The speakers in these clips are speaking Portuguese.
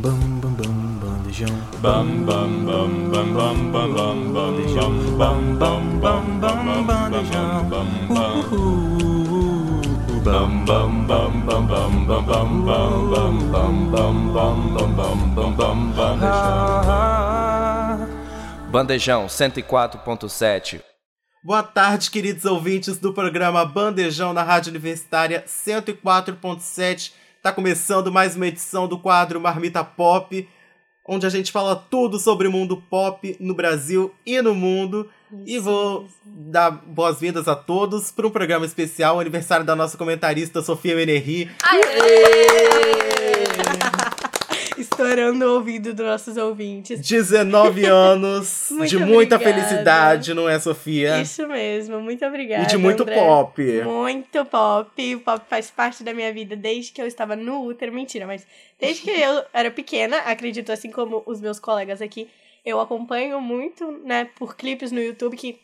Bam bam bam bandejão. Bam bam bam bam bam bam bam bandejão. Bam bam bam bam bandejão. Bam bam bam bam bam bam bam bam bam bam bam bam bam bam bam bandejão. Bandejão 104.7. Boa tarde, queridos ouvintes do programa Bandejão na Rádio Universitária 104.7. Tá começando mais uma edição do quadro Marmita Pop, onde a gente fala tudo sobre o mundo pop no Brasil e no mundo. e vou dar boas-vindas a todos para um programa especial, aniversário da nossa comentarista Sofia Menerri. Estourando o ouvido dos nossos ouvintes. 19 anos de muita obrigada. felicidade, não é, Sofia? Isso mesmo, muito obrigada. E de muito André. pop. Muito pop. O pop faz parte da minha vida desde que eu estava no útero. Mentira, mas desde que eu era pequena, acredito, assim como os meus colegas aqui, eu acompanho muito, né, por clipes no YouTube que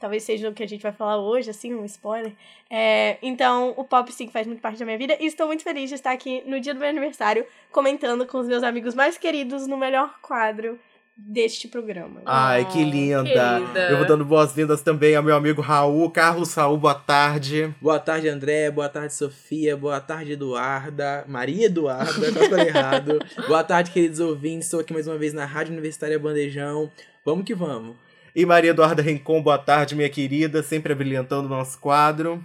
talvez seja o que a gente vai falar hoje, assim, um spoiler. É, então, o pop sim faz muito parte da minha vida e estou muito feliz de estar aqui no dia do meu aniversário comentando com os meus amigos mais queridos no melhor quadro deste programa. Ai, que linda. querida. Eu vou dando boas-vindas também ao meu amigo Raul. Carlos Raul, boa tarde. Boa tarde, André. Boa tarde, Sofia. Boa tarde, Eduarda. Maria Eduarda, quase falei errado. Boa tarde, queridos ouvintes. Estou aqui mais uma vez na Rádio Universitária Bandejão. Vamos que vamos. E Maria Eduarda Rincon, boa tarde, minha querida, sempre abrilhantando o nosso quadro.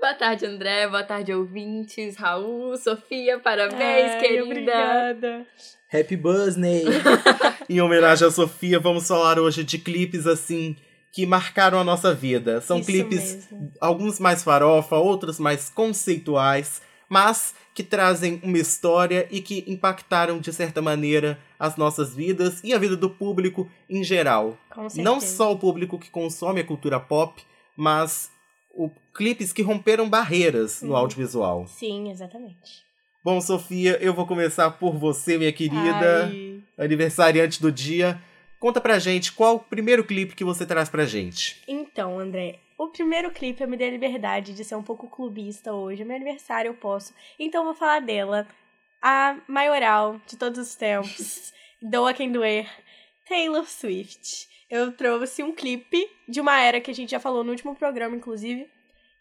Boa tarde, André. Boa tarde, ouvintes. Raul, Sofia, parabéns, Ai, querida. Obrigada. Happy Busney. Em homenagem a Sofia, vamos falar hoje de clipes assim que marcaram a nossa vida. São Isso clipes, mesmo. alguns mais farofa, outros mais conceituais, mas que trazem uma história e que impactaram de certa maneira as nossas vidas e a vida do público em geral. Não só o público que consome a cultura pop, mas o, clipes que romperam barreiras no audiovisual. Sim, exatamente. Bom, Sofia, eu vou começar por você, minha querida, Ai, aniversariante do dia. Conta pra gente qual o primeiro clipe que você traz pra gente. Então, André, o primeiro clipe eu me dei a liberdade de ser um pouco clubista hoje. É meu aniversário, eu posso. Então eu vou falar dela. A maioral de todos os tempos. Doa quem doer. Taylor Swift. Eu trouxe um clipe de uma era que a gente já falou no último programa, inclusive,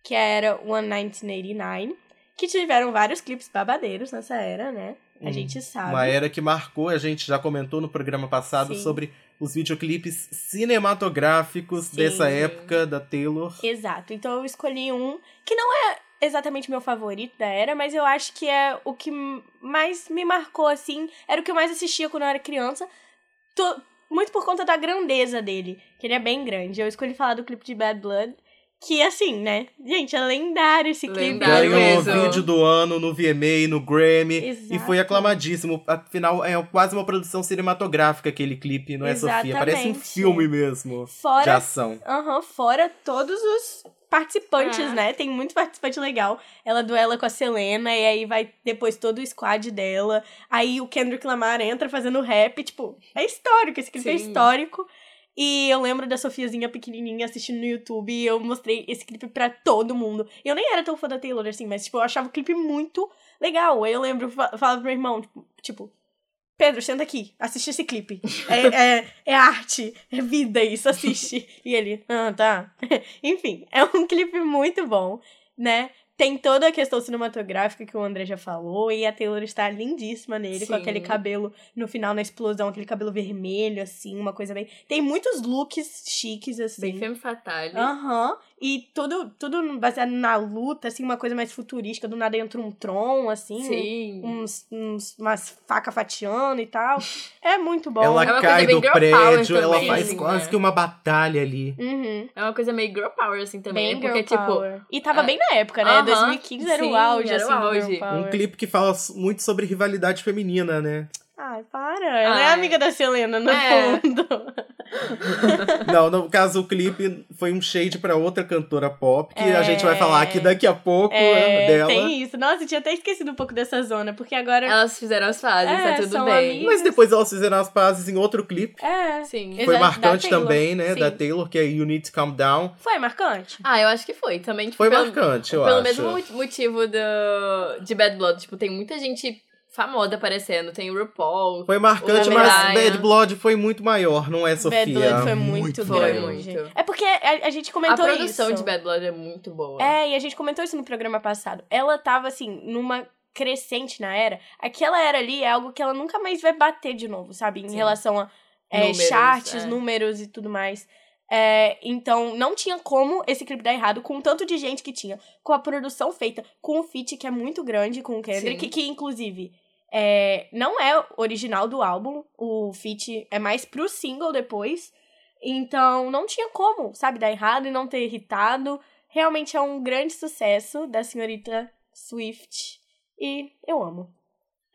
que era One 1989, que tiveram vários clipes babadeiros nessa era, né? A Hum, gente sabe. Uma era que marcou, a gente já comentou no programa passado Sim. sobre os videoclipes cinematográficos Sim. dessa época da Taylor. Exato. Então eu escolhi um que não é exatamente meu favorito da era, mas eu acho que é o que mais me marcou, assim. Era o que eu mais assistia quando eu era criança. To- muito por conta da grandeza dele, que ele é bem grande. Eu escolhi falar do clipe de Bad Blood. Que assim, né? Gente, é lendário esse clipe. Lendário Ganhou mesmo. vídeo do ano no VMA, no Grammy. Exato. E foi aclamadíssimo. Afinal, é quase uma produção cinematográfica aquele clipe, não é, Sofia? Parece um Exatamente. filme mesmo. De Fora ação. Aham, fora todos os participantes, É. né? Tem muito participante legal. Ela duela com a Selena, e aí vai depois todo o squad dela. Aí o Kendrick Lamar entra fazendo rap. Tipo, é histórico, esse clipe é Sim. histórico. E eu lembro da Sofiazinha pequenininha assistindo no YouTube e eu mostrei esse clipe pra todo mundo. Eu nem era tão fã da Taylor assim, mas tipo, eu achava o clipe muito legal. Aí eu lembro, fa- falava pro meu irmão, tipo, tipo, Pedro, senta aqui, assiste esse clipe. É, é, é arte, é vida isso, assiste. E ele, ah, tá. Enfim, é um clipe muito bom, né? Tem toda a questão cinematográfica que o André já falou, e a Taylor está lindíssima nele, com Sim. aquele cabelo no final, na explosão, aquele cabelo vermelho, assim, uma coisa bem. Tem muitos looks chiques, assim. Bem femme fatale. Aham. E tudo, tudo baseado na luta, assim, uma coisa mais futurística. Do nada entra um Tron, assim. Sim. Uns, uns, umas facas fatiando e tal. É muito bom. Ela É cai do prédio, power ela também, faz assim, quase né? que uma batalha ali. Uhum. É uma coisa meio girl power, assim, também. Bem porque, girl tipo, power. E tava é. bem na época, né? Aham, 2015 era o auge, era o assim, auge. girl power. Um clipe que fala muito sobre rivalidade feminina, né? Ai, para. Ela é Ai. amiga da Selena, no É. fundo. Não, no caso, o clipe foi um shade pra outra cantora pop, que a É. gente vai falar aqui daqui a pouco É, dela. tem isso. Nossa, eu tinha até esquecido um pouco dessa zona, porque agora... Elas fizeram as fases, É, tá tudo bem. amigas. Mas depois elas fizeram as pazes em outro clipe. É. Sim. Foi Exato, marcante também, né? Sim. Da Taylor, que é You Need to Calm Down. Foi marcante? Ah, eu acho que foi. Também, tipo, Foi pelo, marcante, eu pelo acho. mesmo mo- motivo do, de Bad Blood. Tipo, tem muita gente famosa aparecendo. Tem o RuPaul. Foi marcante, O mas. Bad Blood foi muito maior, não é, Sofia? Bad Blood foi muito, Muito Foi grande. muito. É porque a, a gente comentou a produção isso. de Bad Blood é muito boa. É, e a gente comentou isso no programa passado. Ela tava, assim, numa crescente na era. Aquela era ali é algo que ela nunca mais vai bater de novo, sabe? Em Sim. relação a é, Números, charts, é. números e tudo mais. É, então, não tinha como esse clipe dar errado com o tanto de gente que tinha. Com a produção feita, com o feat que é muito grande com o Kendrick, Sim. que inclusive é, não é original do álbum. O feat é mais pro single depois. Então, não tinha como, sabe, dar errado e não ter irritado. Realmente é um grande sucesso da senhorita Swift. E eu amo.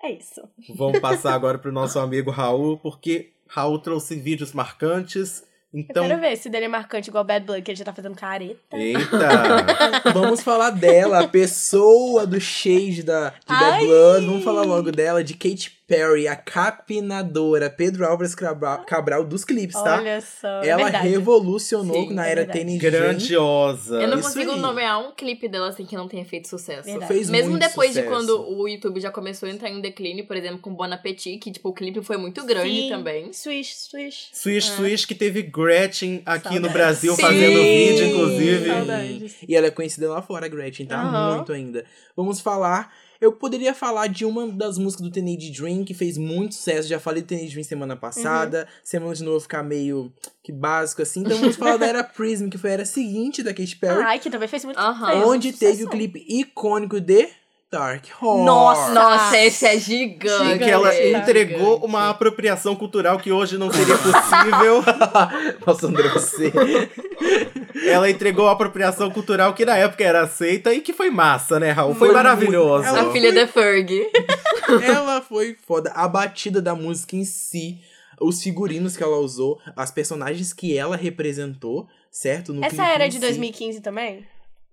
É isso. Vamos passar agora pro nosso amigo Raul, porque Raul trouxe vídeos marcantes. Então. Eu quero ver se dele é marcante igual Bad Blood, que ele já tá fazendo careta. Eita! Vamos falar dela, a pessoa do shade da, de Bad Ai! Blood. Vamos falar logo dela, de Katy Perry, a capinadora, Pedro Álvares Cabral, Cabral dos clipes, tá? Olha só. é Ela verdade. revolucionou Sim, na é era verdade. Tênis Grandiosa. Eu não Isso consigo aí. nomear um clipe dela assim que não tenha feito sucesso. Verdade. Fez Mesmo muito depois de sucesso. quando o YouTube já começou a entrar em declínio, por exemplo, com Bon Appetit, que tipo, o clipe foi muito grande Sim. também. Swish, swish. Swish Swish, que teve Gretchen aqui no. Brasil Sim. fazendo vídeo, inclusive. Saudades. E ela é conhecida lá fora, Gretchen, tá? Aham. Muito ainda. Vamos falar. Eu poderia falar de uma das músicas do Teenage Dream que fez muito sucesso. Já falei do Teenage Dream semana passada. Semana de novo ficar meio que básico assim. Então vamos falar da era Prism, que foi a era seguinte da Katy Perry. Ai, que também fez muito fez onde teve o sucesso. clipe icônico de Dark Horse. Nossa! Nossa, esse é gigante. Em que ela entregou Gigante. uma apropriação cultural que hoje não seria possível. Nossa, André, você. ela entregou a apropriação cultural que na época era aceita e que foi massa, né, Raul? Foi, Foi maravilhoso. ela A filha da Ferg. ela foi foda. A batida da música em si, os figurinos que ela usou, as personagens que ela representou, certo? No Essa era de si. 2015 também?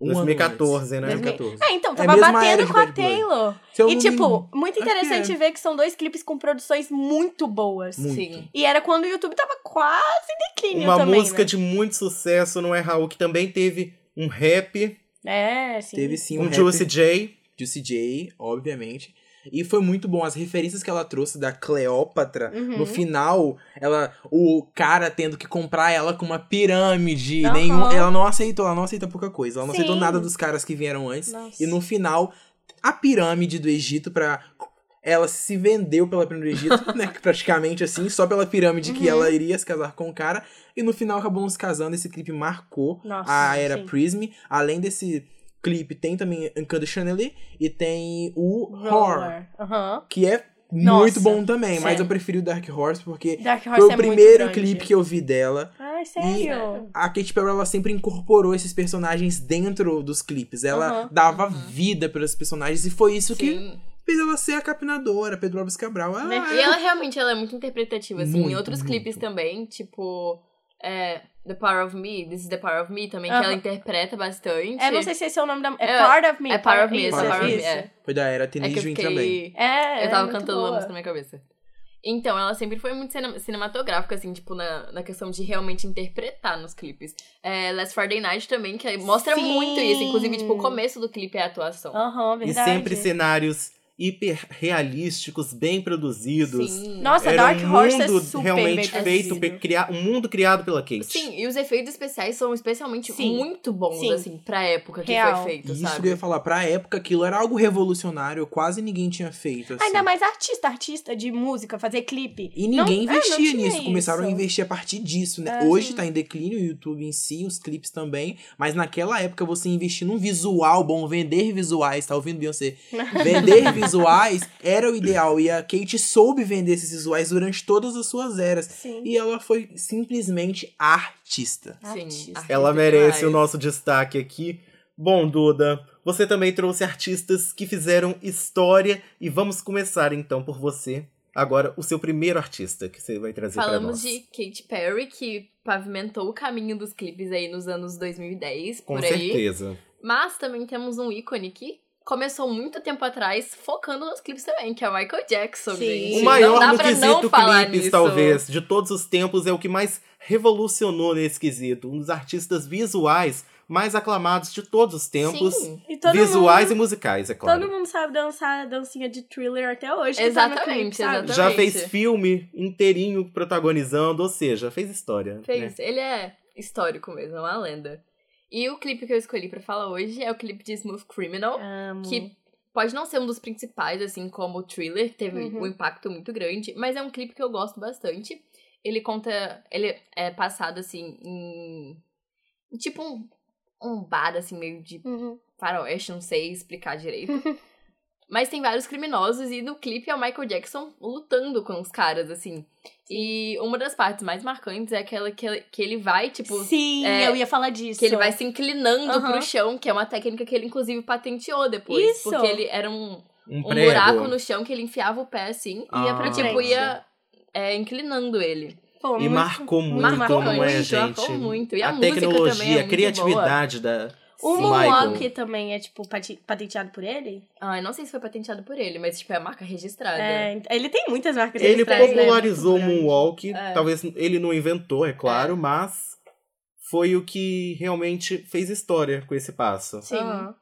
Um ano 2014, né? antes. 2014. Ah, então, É tava era batendo com a. Taylor. E, tipo, me- muito interessante é. ver que são dois clipes com produções muito boas. Muito. Sim. E era quando o YouTube tava quase em declínio Uma também, música né? de muito sucesso, não é, Raul? Que também teve um rap É, sim. Teve sim com um Juicy J. Juicy J, obviamente. E foi muito bom. As referências que ela trouxe da Cleópatra, Uhum. no final, ela o cara tendo que comprar ela com uma pirâmide. Aham. Nenhum, ela não aceitou, ela não aceita pouca coisa. Ela não Sim. aceitou nada dos caras que vieram antes. Nossa. E no final, a pirâmide do Egito pra. Ela se vendeu pela pirâmide do Egito, né? Praticamente assim, só pela pirâmide que Uhum. ela iria se casar com o cara. E no final acabou nos casando. Esse clipe marcou Nossa, a era sim. Prism. Além desse clipe, tem também Unconditionally e tem o Horror, que é Nossa, muito bom também. Mas eu preferi o Dark Horse porque Dark Horse foi o é primeiro muito grande. clipe que eu vi dela. Ai, sério? A Katy Perry, ela sempre incorporou esses personagens dentro dos clipes. Ela dava vida para os personagens e foi isso que Sim. fez ela ser a capinadora, Pedro Alves Cabral. Ela Né? E ela realmente ela é muito interpretativa, assim. em Muito, outros muito. clipes também, tipo. É, The Power of Me, This is the Power of Me também, que Aham. ela interpreta bastante. É, não sei se esse é o nome da... É, É, Part of Me. é Part of Me, isso, é Part of Me, é. foi da era É que eu Dream fiquei. também. É, Eu tava é cantando boa. uma música na minha cabeça. Então, ela sempre foi muito cine- cinematográfica, assim, tipo, na, na questão de realmente interpretar nos clipes. É, Last Friday Night também, que mostra Sim. muito isso. Inclusive, tipo, o começo do clipe é a atuação. Aham, E verdade. sempre cenários hiper realísticos, bem produzidos. Sim. Nossa, Era Dark um Horse é mundo super realmente bem feito, cria- um mundo criado pela Kate. Sim, e os efeitos especiais são especialmente Sim. muito bons, Sim. assim, pra época que Real. foi feito, Isso que eu sabe? ia falar, pra época aquilo era algo revolucionário, quase ninguém tinha feito. Assim. Ainda mais artista, artista de música, fazer clipe. E ninguém é, não investia tinha nisso, começaram a isso. investir a partir disso, né? É, Hoje sim. tá em declínio o YouTube em si, os clipes também, mas naquela época você investir num visual bom, vender visuais, tá ouvindo Beyoncé? Vender visuais era o ideal e a Kate soube vender esses visuais durante todas as suas eras. Sim. E ela foi simplesmente artista. Sim, artista Ela merece demais. o nosso destaque aqui. Bom, Duda, você também trouxe artistas que fizeram história e vamos começar então por você. Agora, o seu primeiro artista que você vai trazer pra nós. Falamos de Katy Perry, que pavimentou o caminho dos clipes aí nos anos 2010, Com por aí. certeza. Mas também temos um ícone que começou muito tempo atrás focando nos clipes também, que é o Michael Jackson, Sim. gente. O maior não dá no pra quesito não falar clipes, nisso. talvez, de todos os tempos, é o que mais revolucionou nesse quesito. Um dos artistas visuais mais aclamados de todos os tempos, Sim. E todo visuais mundo, e musicais, é claro. Todo mundo sabe dançar a dancinha de thriller até hoje. Exatamente, tá no clipe, sabe? exatamente. Já fez filme inteirinho protagonizando, ou seja, fez história. Fez. né? Ele é histórico mesmo, é uma lenda. E o clipe que eu escolhi pra falar hoje é o clipe de Smooth Criminal, Amo. que pode não ser um dos principais, assim como o Thriller, que teve Uhum. um impacto muito grande, mas é um clipe que eu gosto bastante. Ele conta. Ele é passado assim em. em tipo um, um bar, assim, meio de Uhum. faroeste, não sei explicar direito. Mas tem vários criminosos e no clipe é o Michael Jackson lutando com os caras, assim. E uma das partes mais marcantes é aquela que ele, que ele vai, tipo. Sim, é, eu ia falar disso. Que ele vai se inclinando Aham. pro chão, que é uma técnica que ele inclusive patenteou depois. Isso. Porque ele era um, Um, um buraco no chão que ele enfiava o pé assim. Ah. ia pra E tipo, ia é, inclinando ele. Pô, E muito- marcou muito, Marcou não é, muito, gente? marcou muito. E a, a música tecnologia, também é a muito criatividade da. O. Moonwalk também é, tipo, patenteado por ele? boa. Ai, não sei se foi patenteado por ele, mas tipo, é a marca registrada. É, ele tem muitas marcas Ele registradas, né? popularizou o Muito grande. Moonwalk. É. Talvez ele não inventou, é claro, mas foi o que realmente fez história com esse passo. Sim. Aham.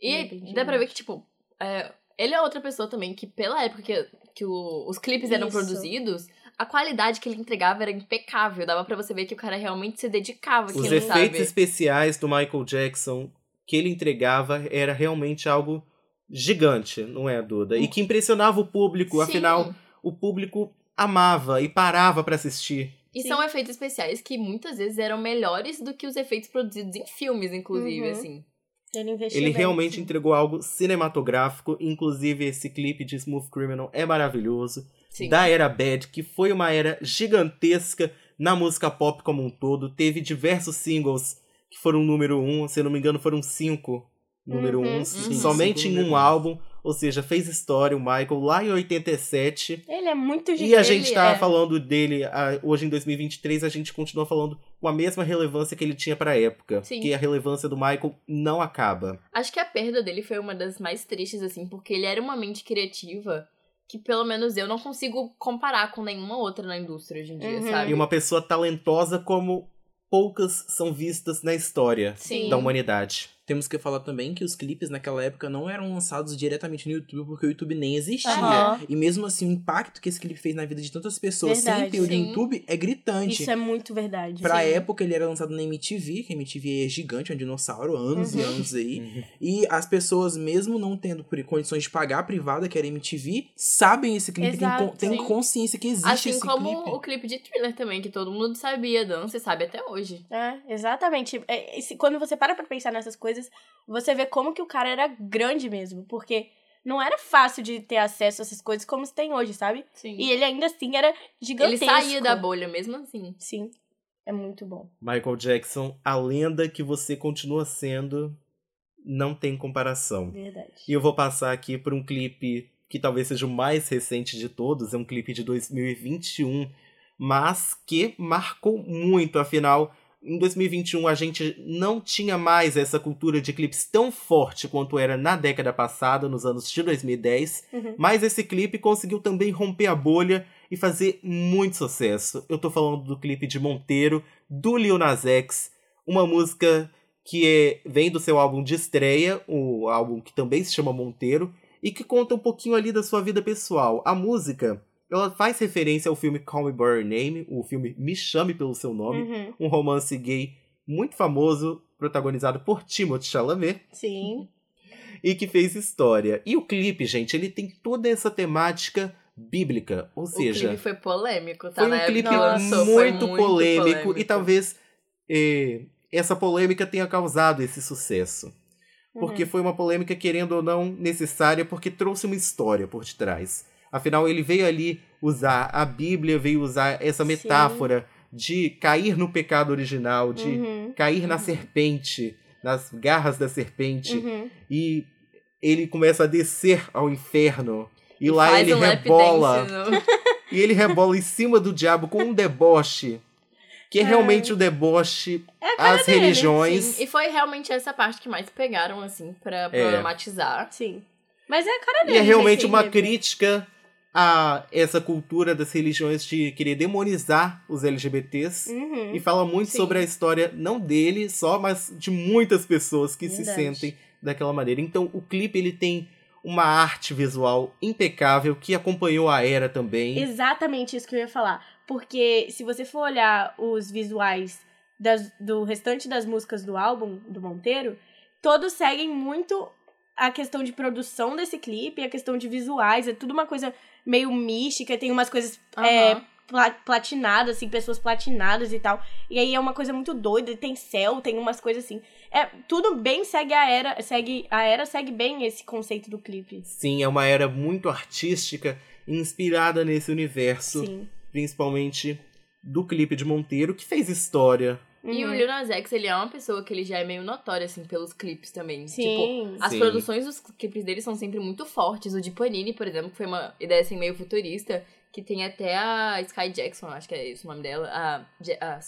E Entendi. dá pra ver que, tipo, é, ele é outra pessoa também que, pela época que, que o- os clipes eram Isso. produzidos, a qualidade que ele entregava era impecável. Dava pra você ver que o cara realmente se dedicava Os efeitos sabe? especiais do Michael Jackson que ele entregava era realmente algo gigante, não é, Duda? E que impressionava o público, Sim. afinal, o público amava e parava pra assistir. E Sim. são efeitos especiais que muitas vezes eram melhores do que os efeitos produzidos em filmes, inclusive, Uhum. assim. Ele Ele realmente sim. entregou algo cinematográfico, inclusive esse clipe de Smooth Criminal é maravilhoso. Sim. Da era Bad, que foi uma era gigantesca na música pop como um todo. Teve diversos singles que foram número um, se eu não me engano, foram cinco número Uhum, um, uhum. somente em um álbum. Ou seja, fez história o Michael lá em 87. Ele é muito E gigante. a gente tá é. falando dele ah, hoje em 2023, a gente continua falando com a mesma relevância que ele tinha pra época. Sim. Que a relevância do Michael não acaba. Acho que a perda dele foi uma das mais tristes, assim, porque ele era uma mente criativa que, pelo menos, eu não consigo comparar com nenhuma outra na indústria hoje em dia, Uhum. sabe? E uma pessoa talentosa como poucas são vistas na história Sim. da humanidade. Temos que falar também que os clipes naquela época não eram lançados diretamente no YouTube, porque o YouTube nem existia. Aham. E mesmo assim, o impacto que esse clipe fez na vida de tantas pessoas sem Verdade, ter o. YouTube é gritante. Isso é muito verdade. Pra Sim. época, ele era lançado na MTV, que a MTV é gigante, é um dinossauro, anos e Uhum. anos aí. E as pessoas, mesmo não tendo condições de pagar a privada, que era MTV, sabem esse clipe, tem, Exato. tem Sim. consciência que existe Assim esse como clipe. o clipe de thriller também, que todo mundo sabia dança e sabe até hoje. É, exatamente. É, esse- quando você para pra pensar nessas coisas, você vê como que o cara era grande mesmo. Porque não era fácil de ter acesso a essas coisas como se tem hoje, sabe? Sim. E ele ainda assim era ele gigantesco. saía da bolha mesmo assim. Sim. É muito bom. Michael Jackson, a lenda que você continua sendo, não tem comparação. Verdade. E eu vou passar aqui por um clipe que talvez seja o mais recente de todos, é um clipe de 2021, mas que marcou muito, afinal, em 2021 a gente não tinha mais essa cultura de clipes tão forte quanto era na década passada, nos anos de 2010, Uhum. mas esse clipe conseguiu também romper a bolha e fazer muito sucesso. Eu tô falando do clipe de Monteiro, do Lil Nas X, uma música que é- vem do seu álbum de estreia, o álbum que também se chama Monteiro, e que conta um pouquinho ali da sua vida pessoal. A música, ela faz referência ao filme Call Me By Your Name, o filme Me Chame Pelo Seu Nome, Uhum. um romance gay muito famoso, protagonizado por Timothée Chalamet, Sim. e que fez história. E o clipe, gente, ele tem toda essa temática bíblica, ou o seja, clipe foi polêmico, tá? foi um época clipe lançou, foi muito, polêmico, polêmico. e talvez eh, essa polêmica tenha causado esse sucesso. Porque Uhum. foi uma polêmica, querendo ou não, necessária, porque trouxe uma história por detrás. Afinal, ele veio ali usar a Bíblia, veio usar essa Sim. metáfora de cair no pecado original, de Uhum. cair na Uhum. serpente, nas garras da serpente, Uhum. e ele começa a descer ao inferno. E, E lá ele rebola. dance no- E ele rebola em cima do diabo com um deboche. Que é realmente o deboche às dele, religiões. Sim, e foi realmente essa parte que mais pegaram, assim, pra É. problematizar. Sim. Mas é a cara E dele. é realmente nesse uma crítica a essa cultura das religiões de querer demonizar os LGBTs. Uhum. E fala muito Sim. sobre a história, não dele só, mas de muitas pessoas que se Verdade. sentem daquela maneira. Então, o clipe ele tem uma arte visual impecável que acompanhou a era também. Exatamente isso que eu ia falar. Porque se você for olhar os visuais das- do restante das músicas do álbum do Monteiro, todos seguem muito a questão de produção desse clipe, a questão de visuais, é tudo uma coisa meio mística, tem umas coisas é, Aham. pla- platinadas, assim, pessoas platinadas e tal. E aí é uma coisa muito doida, tem céu, tem umas coisas assim. É, tudo bem segue a era, segue a era segue bem esse conceito do clipe. Sim, é uma era muito artística, inspirada nesse universo, Sim. principalmente do clipe de Monteiro, que fez história. E o Uhum. Lil Nas X, ele é uma pessoa que ele já é meio notório, assim, pelos clipes também. Tipo, Sim. as Sim. produções dos clipes dele são sempre muito fortes. O de Panini, por exemplo, que foi uma ideia, assim, meio futurista, que tem até a Sky Jackson, acho que é esse o nome dela, a, Je- a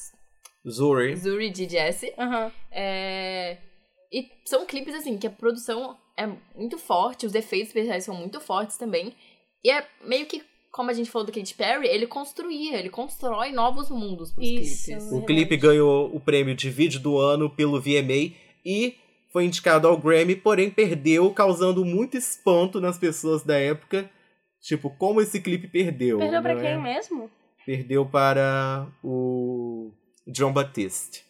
Zuri. Zuri de Jessie. Aham. É... E são clipes, assim, que a produção é muito forte, os efeitos especiais são muito fortes também. E é meio que, como a gente falou do Katy Perry, ele construía, ele constrói novos mundos pros Isso. clipes. O Verdade. clipe ganhou o prêmio de vídeo do ano pelo VMA e foi indicado ao Grammy, porém perdeu, causando muito espanto nas pessoas da época. Tipo, como esse clipe perdeu? Perdeu pra não quem é? mesmo? Perdeu para o John Batiste.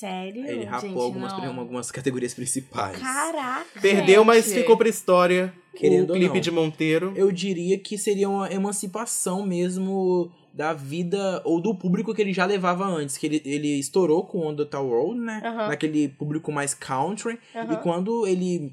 Sério? Ele rapou gente, algumas, não. algumas categorias principais. Caraca. Perdeu, mas Gente. ficou pra história Querendo o clipe não. de Monteiro. Eu diria que seria uma emancipação mesmo da vida ou do público que ele já levava antes. Que ele, ele estourou com On The Tower Road, né? Naquele público mais country. E quando ele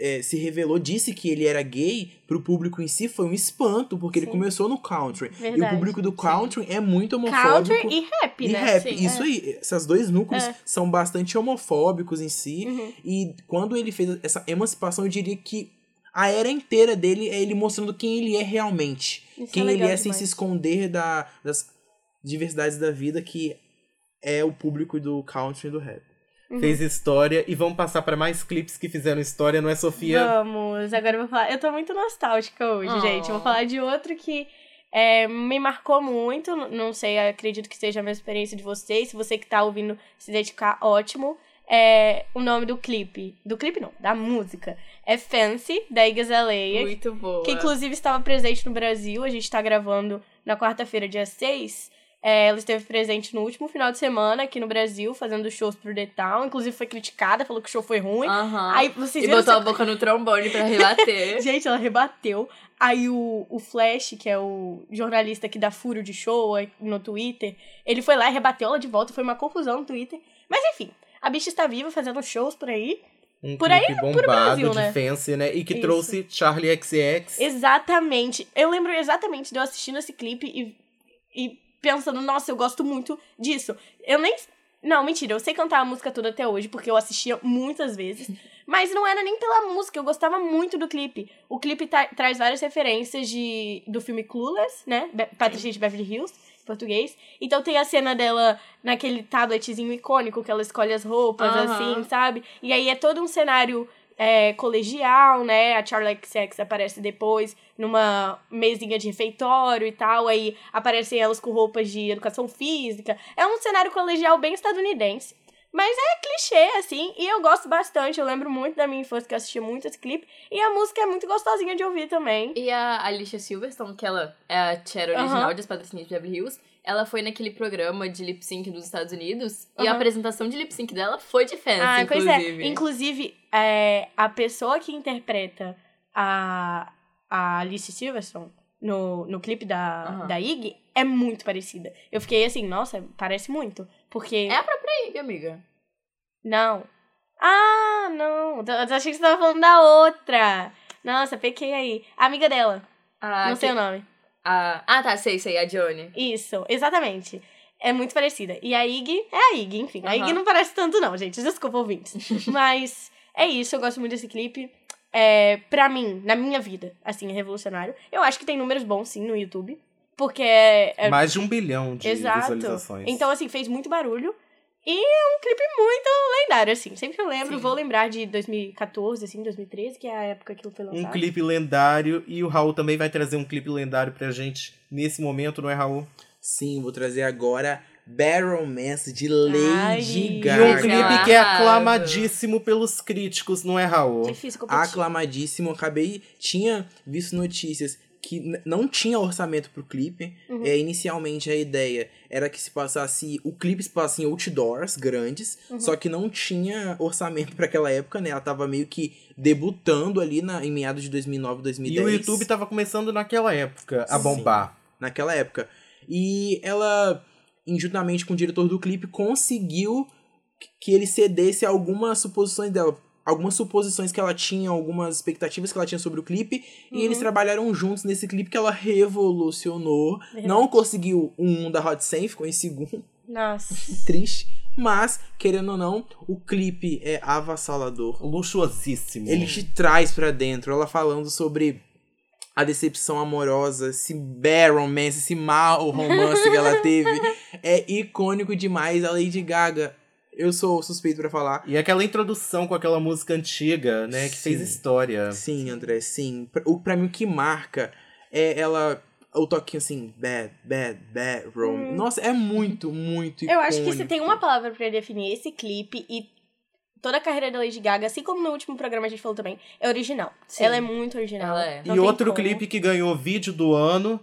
é, se revelou, disse que ele era gay, pro público em si foi um espanto, porque ele Sim. começou no country. E o Verdade. público do country é muito homofóbico. Country e rap, E né? rap, Sim, isso aí, esses dois núcleos É. são bastante homofóbicos em si. Uhum. E quando ele fez essa emancipação, eu diria que a era inteira dele é ele mostrando quem ele é realmente. Isso quem é ele legal é sem demais. se esconder da, das diversidades da vida, que é o público do country e do rap. Uhum. Fez história e vamos passar pra mais clipes que fizeram história, não é, Sofia? Vamos, agora eu vou falar. Eu tô muito nostálgica hoje, Oh. gente. Eu vou falar de outro que é, me marcou muito. Não sei, acredito que seja a mesma experiência de vocês. Se você que tá ouvindo se dedicar, ótimo. É, o nome do clipe. Do clipe não, da música. É Fancy, da Iggy Azalea. Muito boa. que inclusive estava presente no Brasil. A gente tá gravando na quarta-feira, dia 6. É, ela esteve presente no último final de semana aqui no Brasil, fazendo shows pro The Town. Inclusive foi criticada, falou que o show foi ruim. Aham. Aí vocês E botou essa- a boca no trombone pra rebater. Gente, ela rebateu. Aí o, o Flash, que é o jornalista que dá furo de show no Twitter, ele foi lá e rebateu ela de volta. Foi uma confusão no Twitter. Mas enfim, a bicha está viva fazendo shows por aí. Um Por aí clipe por bombado Brasil, de né? Fancy, né? E que Isso. trouxe Charlie XX. Exatamente. Eu lembro exatamente de eu assistindo esse clipe e, e pensando, nossa, eu gosto muito disso. Eu nem. Não, mentira, eu sei cantar a música toda até hoje, porque eu assistia muitas vezes. Mas não era nem pela música, eu gostava muito do clipe. O clipe tra- traz várias referências de, do filme Clueless, né? Be Patricia de Beverly Hills, em português. Então tem a cena dela naquele tabletzinho icônico que ela escolhe as roupas, assim, sabe? E aí é todo um cenário é, colegial, né? A Charlie XX aparece depois numa mesinha de refeitório e tal. Aí aparecem elas com roupas de educação física. É um cenário colegial bem estadunidense. Mas é clichê, assim, e eu gosto bastante. Eu lembro muito da minha infância que eu assistia muito esse clipe. E a música é muito gostosinha de ouvir também. E a Alicia Silverstone, que ela é a Cher original Aham. das Patrocínios de Beverly Hills, ela foi naquele programa de lip sync dos Estados Unidos. E a apresentação de lip sync dela foi de Fancy, Ah, pois inclusive. é. Inclusive, é, a pessoa que interpreta a, a Alice Silverstone no, no clipe da, Aham. da Iggy é muito parecida. Eu fiquei assim, nossa, parece muito. Porque. É a própria Iggy, amiga. Não. Ah, não. Eu achei que você tava falando da outra. Nossa, pequei aí. A amiga dela. A, não sei que- o nome. a- Ah, tá, sei, sei, a Johnny. Isso, exatamente. É muito parecida. E a Iggy é a Iggy, enfim. A Aham. Iggy não parece tanto, não, gente. Desculpa, ouvintes. Mas é isso, eu gosto muito desse clipe. É, pra mim, na minha vida, assim, é revolucionário. Eu acho que tem números bons, sim, no YouTube. Porque é. é- Mais de um bilhão de exato. visualizações. Então, assim, fez muito barulho. E é um clipe muito lendário, assim. Sempre eu lembro, Sim. vou lembrar de 2014, assim, 2013, que é a época que ele foi lançado. Um clipe lendário. E o Raul também vai trazer um clipe lendário pra gente nesse momento, não é, Raul? Sim, vou trazer agora Bad Romance de Ai. Lady E um Gaga. clipe que é aclamadíssimo pelos críticos, não é, Raul? Difícil competir. aclamadíssimo. Acabei, tinha visto notícias que não tinha orçamento pro clipe. Uhum. É, inicialmente a ideia era que se passasse, o clipe se passasse em outdoors grandes, Uhum. só que não tinha orçamento pra aquela época, né? Ela tava meio que debutando ali na, em meados de 2009, E 2010. o YouTube tava começando naquela época a Sim. bombar. naquela época. E ela, juntamente com o diretor do clipe, conseguiu que ele cedesse algumas suposições dela. Algumas suposições que ela tinha, algumas expectativas que ela tinha sobre o clipe. E eles trabalharam juntos nesse clipe que ela revolucionou. Verdade. Não conseguiu um da Hot 100, ficou em segundo. Nossa. Triste. Mas, querendo ou não, o clipe é avassalador. Luxuosíssimo. Ele te traz pra dentro. Ela falando sobre a decepção amorosa, esse bad romance, esse mau romance que ela teve. É icônico demais. A Lady Gaga, eu sou suspeito pra falar. E aquela introdução com aquela música antiga, né, que fez Sim. história. Sim, André, sim. Pra- O, pra mim, o que marca é ela. O toquinho assim, bad, bad, bad romance. Nossa, é muito, muito icônico. Eu acho que se tem uma palavra pra definir esse clipe e toda a carreira da Lady Gaga, assim como no último programa a gente falou também, é original. Sim. Ela é muito original. Ela é. E outro como. clipe que ganhou vídeo do ano.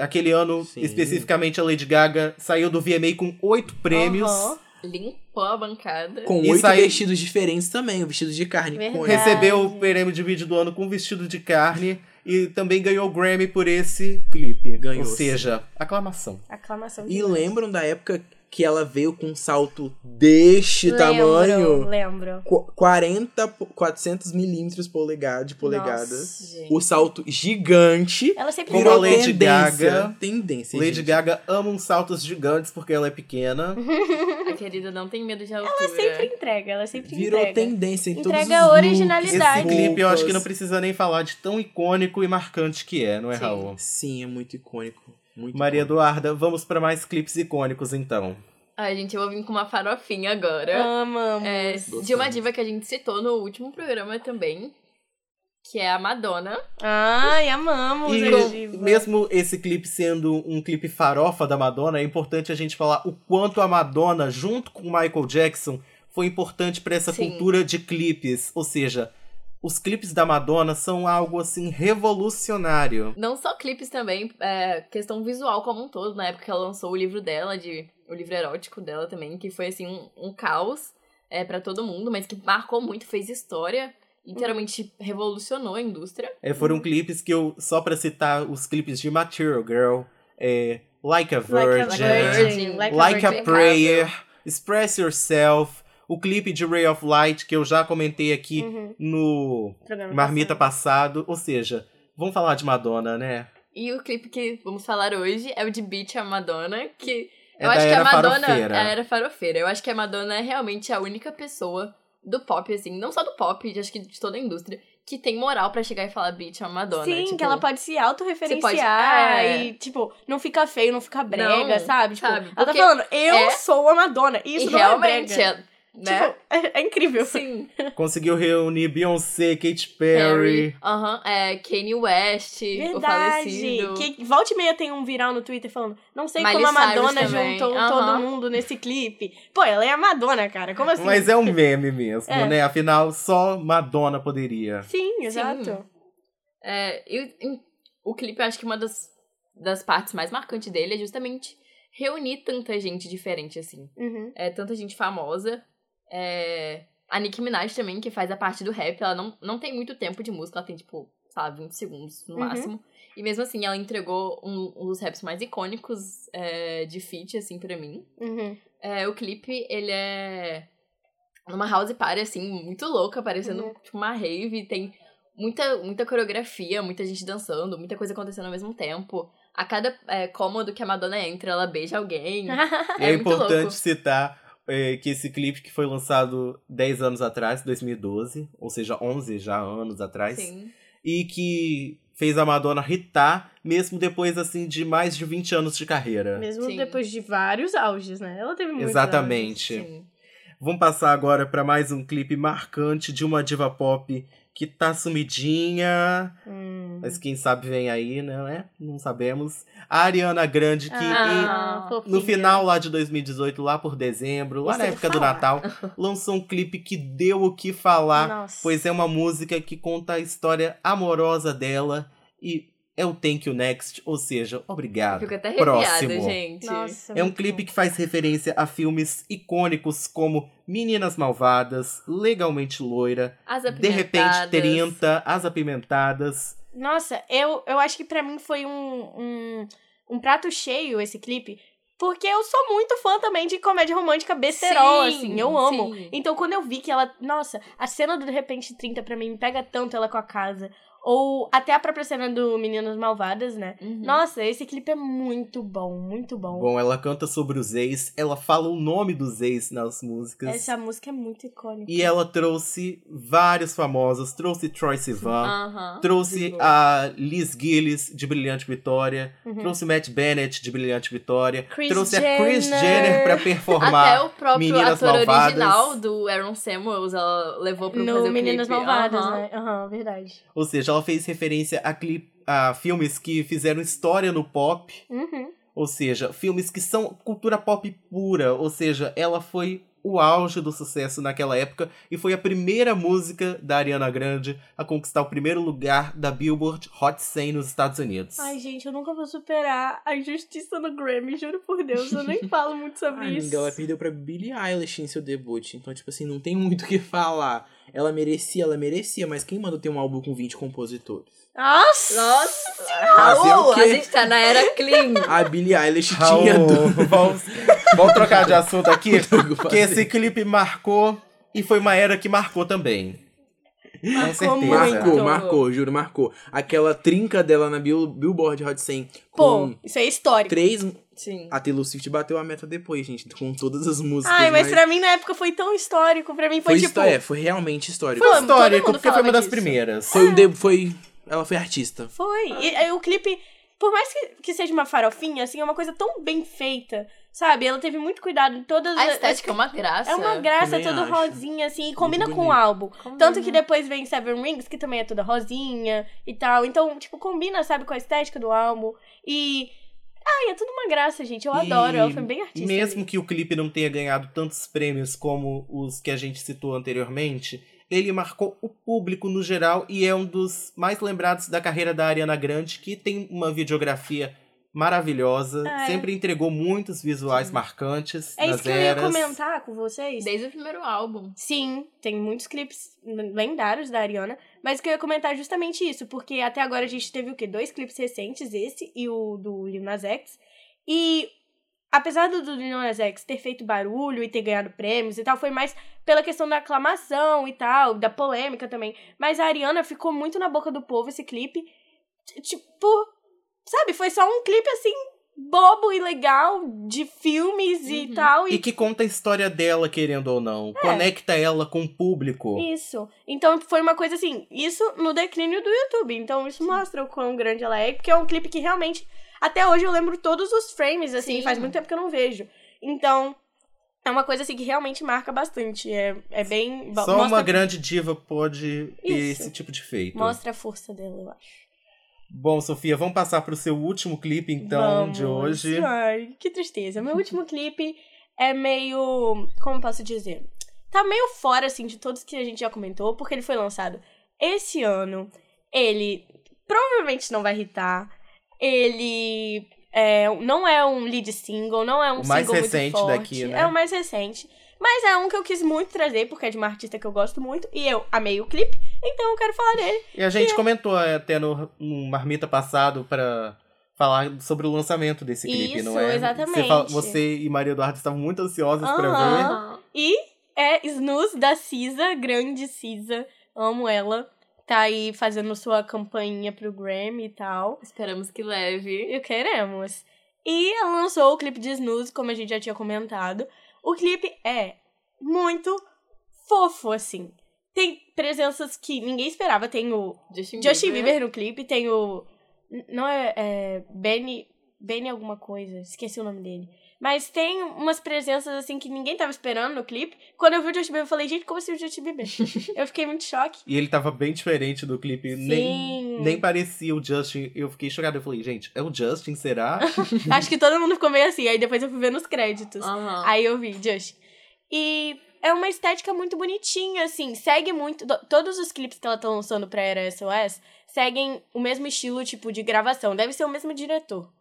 Aquele ano, Sim. especificamente, a Lady Gaga saiu do VMA com oito prêmios. Aham. Limpou a bancada. Com oito saiu- vestidos diferentes também, o vestido de carne. Verdade. Recebeu o prêmio de vídeo do ano com vestido de carne. E também ganhou o Grammy por esse clipe. Ganhou, Ou seja, aclamação. Aclamação. E demais. lembram da época que ela veio com um salto deste Lembro, tamanho? Lembro. Qu- 40, po- 400 milímetros polegada, de polegada. Nossa. O salto gigante. Ela sempre Como virou a Lady tendência. Gaga. Tendência, Lady gente. Gaga ama uns saltos gigantes porque ela é pequena. A querida não tem medo de altura. Ela sempre entrega, ela sempre Virou entrega. tendência em Entrega todos os looks, originalidade. Esse clipe eu acho que não precisa nem falar de tão icônico e marcante que é, não é, Sim. Raul? Sim, é muito icônico. Muito Maria icônico. Eduarda, vamos pra mais clipes icônicos então. Ai, gente, eu vou vir com uma farofinha agora. Amamos. É, de uma diva que a gente citou no último programa também. Que é a Madonna. Ai, amamos E mesmo esse clipe sendo um clipe farofa da Madonna, é importante a gente falar o quanto a Madonna, junto com o Michael Jackson, foi importante pra essa Sim. cultura de clipes. Ou seja, os clipes da Madonna são algo assim revolucionário. Não só clipes também, é, questão visual como um todo, na época que ela lançou o livro dela, de, o livro erótico dela também, que foi assim um, um caos é, para todo mundo, mas que marcou muito, fez história, literalmente revolucionou a indústria. É, foram clipes que eu, só pra citar os clipes de Material Girl, é, Like a Like Virgin, a Virgin. Like, Like a a Virgin. Prayer, Express Yourself, o clipe de Ray of Light, que eu já comentei aqui Uhum. no Programa Marmita passado. passado. Ou seja, vamos falar de Madonna, né? E o clipe que vamos falar hoje é o de Beach a Madonna, que É eu acho que a Madonna farofeira. é, era farofeira. Eu acho que a Madonna é realmente a única pessoa do pop, assim, não só do pop, de- acho que de toda a indústria, que tem moral pra chegar e falar Beach a Madonna. Sim, tipo, que ela pode se autorreferenciar pode- é. e, tipo, não fica feio, não fica brega, Não, sabe? Tipo, sabe? ela tá falando, eu é- sou a Madonna. E isso e não realmente, é brega. É, né? Tipo, é, é incrível. Sim. Conseguiu reunir Beyoncé, Katy Perry. Aham, é, Kanye West, o Verdade. falecido. Que volta e meia tem um viral no Twitter falando, não sei Miley como a Madonna juntou Aham. todo mundo nesse clipe. Pô, ela é a Madonna, cara. Como assim? Mas é um meme mesmo, É. né? Afinal, só Madonna poderia. Sim, exato. É, e o- o clipe, eu acho que uma das, das partes mais marcantes dele é justamente reunir tanta gente diferente, assim. Uhum. É, tanta gente famosa. É, a Nicki Minaj também, que faz a parte do rap, ela não, não tem muito tempo de música, ela tem, tipo, sabe, 20 segundos no Uhum. máximo. E mesmo assim, ela entregou um, um dos raps mais icônicos é, de feat, assim, pra mim. Uhum. É, o clipe, ele é numa house party, assim, muito louca, parecendo Uhum. tipo uma rave. Tem muita, muita coreografia, muita gente dançando, muita coisa acontecendo ao mesmo tempo. A cada é, cômodo que a Madonna entra, ela beija alguém. É é, muito importante louco. citar é, que esse clipe que foi lançado 10 anos atrás, 2012, ou seja, 11 já anos atrás, Sim. e que fez a Madonna hitar, mesmo depois, assim, de mais de 20 anos de carreira. Mesmo Sim. depois de vários auges, né? Ela teve muitos Exatamente. Sim. Vamos passar agora para mais um clipe marcante de uma diva pop que tá sumidinha. Hum. mas quem sabe vem aí, né? Não sabemos. A Ariana Grande, que Ah, em- no final lá de 2018, lá por dezembro, lá Isso na época do. Natal, lançou um clipe que deu o que falar, Nossa. pois é uma música que conta a história amorosa dela e é o Thank You Next, ou seja, obrigado. Fico até arrepiada, Próximo. gente. Nossa, É um clipe bom. que faz referência a filmes icônicos como Meninas Malvadas, Legalmente Loira, As De Repente apimentadas. 30, As Apimentadas. Nossa, eu, eu acho que pra mim foi um, um, um prato cheio esse clipe. Porque eu sou muito fã também de comédia romântica besterol, Sim, assim. Eu amo. sim. Então, quando eu vi que ela. Nossa, a cena do De Repente 30 pra mim me pega tanto ela com a casa. Ou até a própria cena do Meninas Malvadas, né? Uhum. Nossa, esse clipe é muito bom, muito bom. Bom, ela canta sobre os ex, ela fala o nome dos ex nas músicas. Essa música é muito icônica. E ela trouxe vários famosos, trouxe Troy Sivan, Aham. trouxe a Liz Gillis, de Brilhante Vitória, Uhum. trouxe Matt Bennett, de Brilhante Vitória, Chris trouxe a Chris Jenner. Jenner pra performar Até o próprio Meninas ator Malvadas. original do Aaron Samuels, ela levou pra fazer No o Meninas clipe. Malvadas, né? Aham, verdade. Ou seja, ela fez referência a, clip, a filmes que fizeram história no pop. Uhum. Ou seja, filmes que são cultura pop pura. Ou seja, ela foi o auge do sucesso naquela época e foi a primeira música da Ariana Grande a conquistar o primeiro lugar da Billboard Hot 100 nos Estados Unidos. Ai, gente, eu nunca vou superar a injustiça no Grammy, juro por Deus. Eu nem falo muito sobre Ai, isso. amiga, ela perdeu pra Billie Eilish em seu debut. Então, tipo assim, não tem muito o que falar. Ela merecia, ela merecia, mas quem mandou ter um álbum com 20 compositores? Nossa! Nossa! Raul, a gente tá na era clean. A Billie Eilish Raul, tinha do... vamos, trocar de assunto aqui, porque esse clipe marcou e foi uma era que marcou também. Com Marcou certeza. muito. Marcou, marcou, juro, marcou. Aquela trinca dela na Bill- Billboard Hot 100 Pô, com isso é histórico. três... Sim. A Taylor Swift bateu a meta depois, gente, com todas as músicas. Ai, mas pra mim na época foi tão histórico. Pra mim foi, Foi, tipo. é, foi realmente histórico. Foi Histórico, porque foi uma das disso. primeiras. foi, um de- foi... Ela foi artista. Foi. E aí o clipe, por mais que, que seja uma farofinha, assim, é uma coisa tão bem feita. Sabe? Ela teve muito cuidado em todas A as. estética é uma graça. É uma graça, Também toda acho. rosinha, assim, e combina com o álbum. Combina. Tanto que depois vem Seven Rings, que também é toda rosinha e tal. Então, tipo, combina, sabe, com a estética do álbum. E. Ai, é tudo uma graça, gente. Eu E adoro. Ela foi bem artista. Mesmo ali. que o clipe não tenha ganhado tantos prêmios como os que a gente citou anteriormente, ele marcou o público no geral e é um dos mais lembrados da carreira da Ariana Grande, que tem uma videografia maravilhosa, É. sempre entregou muitos visuais marcantes É nas isso que eu ia eras. comentar com vocês. Desde o primeiro álbum. Sim, tem muitos clipes lendários da Ariana, mas que eu ia comentar é justamente isso, porque até agora a gente teve o quê? Dois clipes recentes, esse e o do Lil Nas X, e apesar do, do Lil Nas X ter feito barulho e ter ganhado prêmios e tal, foi mais pela questão da aclamação e tal, da polêmica também, mas a Ariana ficou muito na boca do povo esse clipe, tipo, sabe, foi só um clipe assim, bobo e legal, de filmes e Uhum. tal, E que conta a história dela, querendo ou não. É. Conecta ela com o público. Isso. Então foi uma coisa assim, isso no declínio do YouTube. Então isso mostra o quão grande ela é, porque é um clipe que realmente, até hoje eu lembro todos os frames, assim, Sim. faz muito tempo que eu não vejo. Então, é uma coisa assim que realmente marca bastante. É, é bem. Só mostra, uma grande diva pode ter Isso. esse tipo de feito. mostra a força dela, eu acho. Bom, Sofia, vamos passar pro seu último clipe, então, de Vamos. hoje. Ai, que tristeza. Meu último clipe é meio. Como posso dizer? Tá meio fora, assim, de todos que a gente já comentou, porque ele foi lançado esse ano. Ele provavelmente não vai hitar. Ele é, não é um lead single, não é um O mais single recente muito forte. daqui, né? É o mais recente. Mas é um que eu quis muito trazer, porque é de uma artista que eu gosto muito. E eu amei o clipe, então eu quero falar dele. E a gente comentou até no, no Marmita passado pra falar sobre o lançamento desse clipe, Isso, não é? exatamente. Você, fala- você e Maria Eduarda estavam muito ansiosas pra Aham. ver. E é Snooze da Cisa, grande Cisa. Amo ela. Tá aí fazendo sua campainha pro Grammy e tal. Esperamos que leve. E queremos. E ela lançou o clipe de Snooze, como a gente já tinha comentado. O clipe é muito fofo, assim. Tem presenças que ninguém esperava. Tem o Justin, Justin Bieber no clipe, tem o. Não é. é Benny. Benny alguma coisa, esqueci o nome dele. Mas tem umas presenças assim que ninguém tava esperando no clipe. Quando eu vi o Justin Bieber, eu falei, gente, como assim o Justin Bieber? eu fiquei muito choque. E ele tava bem diferente do clipe, Sim. nem, nem parecia o Justin. Eu fiquei chocado. Eu falei, gente, é o Justin, será? Acho que todo mundo ficou meio assim. Aí depois eu fui ver nos créditos. Aham. Aí eu vi, Justin. E é uma estética muito bonitinha, assim. Segue muito. do- Todos os clipes que ela tá lançando pra Era SOS seguem o mesmo estilo, tipo, de gravação. Deve ser o mesmo diretor.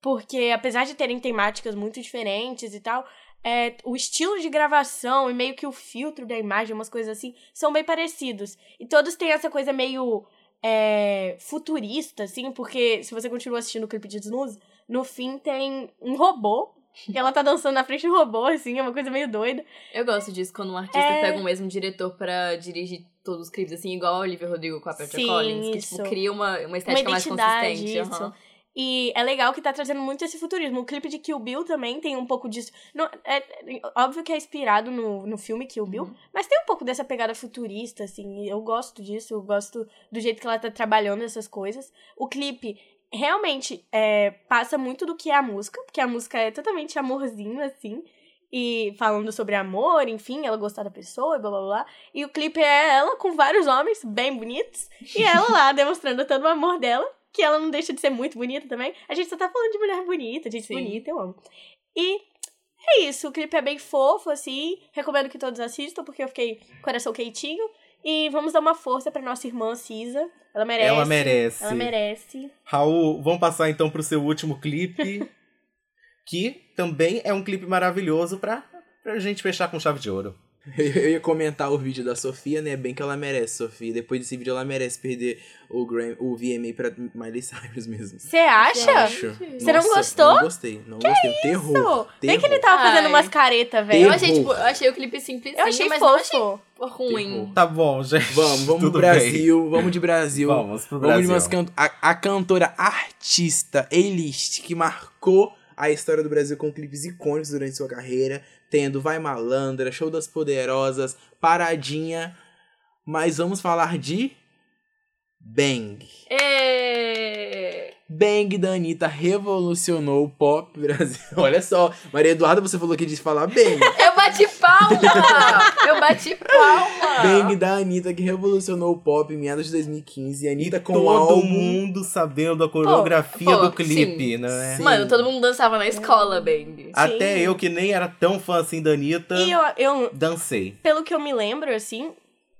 Porque apesar de terem temáticas muito diferentes e tal, é, o estilo de gravação e meio que o filtro da imagem, umas coisas assim, são bem parecidos. E todos têm essa coisa meio é, futurista, assim, porque se você continua assistindo o clipe de Snooze, no fim tem um robô. E ela tá dançando na frente do robô, assim, é uma coisa meio doida. Eu gosto disso quando um artista É. pega o mesmo diretor pra dirigir todos os clipes, assim, igual a Olivia Rodrigo com a Petra Collins, que, tipo, cria uma, uma estética mais identidade, consistente. isso. aham. E é legal que tá trazendo muito esse futurismo. O clipe de Kill Bill também tem um pouco disso. Não, é, é óbvio que é inspirado no, no filme Kill Bill, Uhum. mas tem um pouco dessa pegada futurista, assim. Eu gosto disso, eu gosto do jeito que ela tá trabalhando essas coisas. O clipe realmente é, passa muito do que é a música, porque a música é totalmente amorzinho, assim. E falando sobre amor, enfim, ela gostar da pessoa e blá blá blá. E o clipe é ela com vários homens bem bonitos. E ela lá demonstrando todo o amor dela, que ela não deixa de ser muito bonita também. A gente só tá falando de mulher bonita, gente Sim. bonita, eu amo. E é isso, o clipe é bem fofo, assim. Recomendo que todos assistam, porque eu fiquei coração quentinho. E vamos dar uma força pra nossa irmã Cisa. Ela merece. Ela merece. Ela merece. Raul, vamos passar então pro seu último clipe, que também é um clipe maravilhoso pra, pra gente fechar com chave de ouro. Eu ia comentar o vídeo da Sofia, né? Bem que ela merece, Sofia. Depois desse vídeo, ela merece perder o, Gram, o VMA pra Miley Cyrus mesmo. Você acha? Acho. Você não gostou? Não gostei. Não gostei. Terror. Isso. Bem que ele terror. tava fazendo Ai. umas caretas, velho. Eu Terror. achei, tipo, eu achei o clipe simplesinho, Eu achei mas não achei fofo. ruim. Terror. Tá bom, gente. Vamos, vamos Tudo pro Brasil. Vamos de Brasil. Bem. Vamos pro Vamos de Brasil. umas canto a, a cantora artista A-list que marcou a história do Brasil com clipes icônicos durante sua carreira, tendo Vai Malandra, Show das Poderosas, Paradinha. Mas vamos falar de Bang. É... Bang da Anitta revolucionou o pop Brasil. Olha só, Maria Eduarda, você falou que disse falar Bang. Eu bati palma! Eu bati palma! Bang da Anitta que revolucionou o pop em meados de 2015. A E Anitta com todo o álbum... mundo sabendo a coreografia pô, do clipe, sim, né? sim. Mano, todo mundo dançava na escola, Bang. Até Sim. eu, que nem era tão fã assim da Anitta, E eu, eu, dancei. pelo que eu me lembro, assim,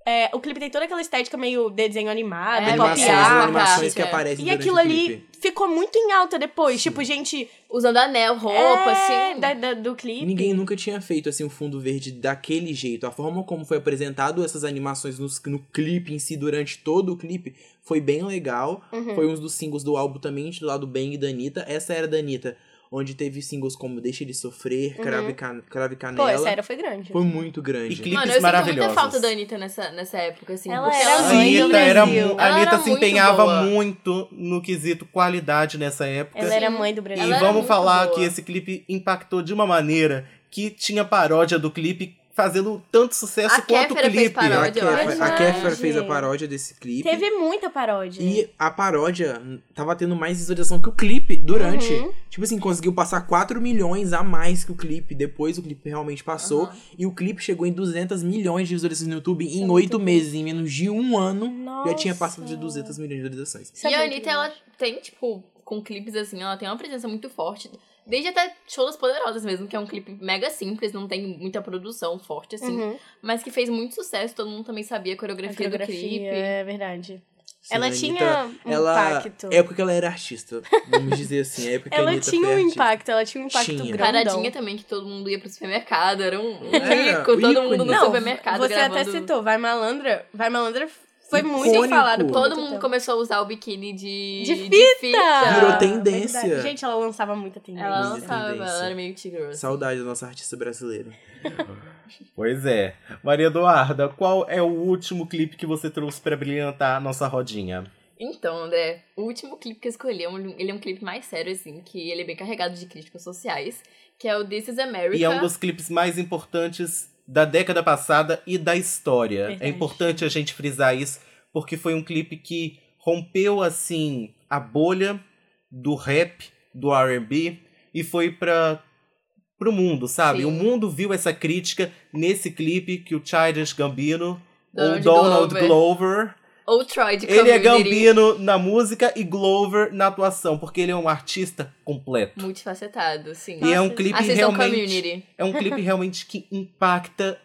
é, o clipe tem toda aquela estética meio desenho animado, É, pop animações, que aparecem E aquilo ali clipe. ficou muito em alta depois. Tipo, gente. Usando anel, roupa, é, assim. da- da- do clipe. Ninguém nunca tinha feito assim um fundo verde daquele jeito. A forma como foi apresentado essas animações nos- no, clipe em si, durante todo o clipe, foi bem legal. Uhum. Foi um dos singles do álbum também, intitulado Bang da Anitta. Essa era da Anitta, onde teve singles como Deixa de Sofrer, Crave, Can Crave Uhum. Pô, Canela. essa era foi grande. Foi muito grande. E clipes Mano, eu sinto maravilhosos. muita falta da Anitta nessa, nessa época, assim. Ela era A mãe do Anitta, era, a Anitta era se empenhava boa. muito no quesito qualidade nessa época. Ela era mãe do Brasil. E Ela vamos falar boa. que esse clipe impactou de uma maneira que tinha paródia do clipe fazendo tanto sucesso A quanto o Kéfera fez clipe. paródia. A Kéfera, a. Kéfera fez a paródia desse clipe. Teve muita paródia. E a paródia tava tendo mais visualização que o clipe durante. Uhum. Tipo assim, conseguiu passar 4 milhões a mais que o clipe. Depois o clipe realmente passou. Aham. E o clipe chegou em 200 milhões de visualizações no YouTube Isso é em muito 8 bom. meses. Em menos de um ano, Nossa. já tinha passado de 200 milhões de visualizações. Isso é E a Anitta, ela tem, tipo, com clipes assim, ela tem uma presença muito forte. Desde até Show das Poderosas mesmo, que é um clipe mega simples, não tem muita produção forte, assim. Uhum. Mas que fez muito sucesso, todo mundo também sabia a A coreografia, do coreografia, clipe. é verdade. Sim, ela tinha um ela, impacto. É porque ela era artista. Vamos dizer assim. É porque Ela tinha um artista. impacto, ela tinha um impacto Tinha. grandão. Paradinha também, que todo mundo ia pro supermercado, era um, um Era, rico, todo ícone. mundo no Não, supermercado você gravando. até citou, Vai Malandra. Vai Malandra foi muito Icônico. falado por Todo muito mundo tempo. começou a usar o biquíni de, De fita! Virou tendência. Verdade. Gente, ela lançava muita tendência. Ela lançava, tendência. ela era meio tigre. Saudade da nossa artista brasileira. Pois é. Maria Eduarda, qual é o último clipe que você trouxe pra brilhantar a nossa rodinha? Então, André, o último clipe que eu escolhi, é um- ele é um clipe mais sério, assim, que ele é bem carregado de críticas sociais, que é o This is America. E é um dos clipes mais importantes da década passada e da história. Verdade. É importante a gente frisar isso, porque foi um clipe que rompeu, assim, a bolha do rap, do R&B, e foi para pro mundo, sabe? Sim. O mundo viu essa crítica nesse clipe que o Childish Gambino, Donald ou Donald Glover. Glover, Ou Troy de ele é. Gambino na música e Glover na atuação, porque ele é um artista completo. Multifacetado, sim. E é um Nossa, clipe Assistam realmente Community. é um clipe realmente que impacta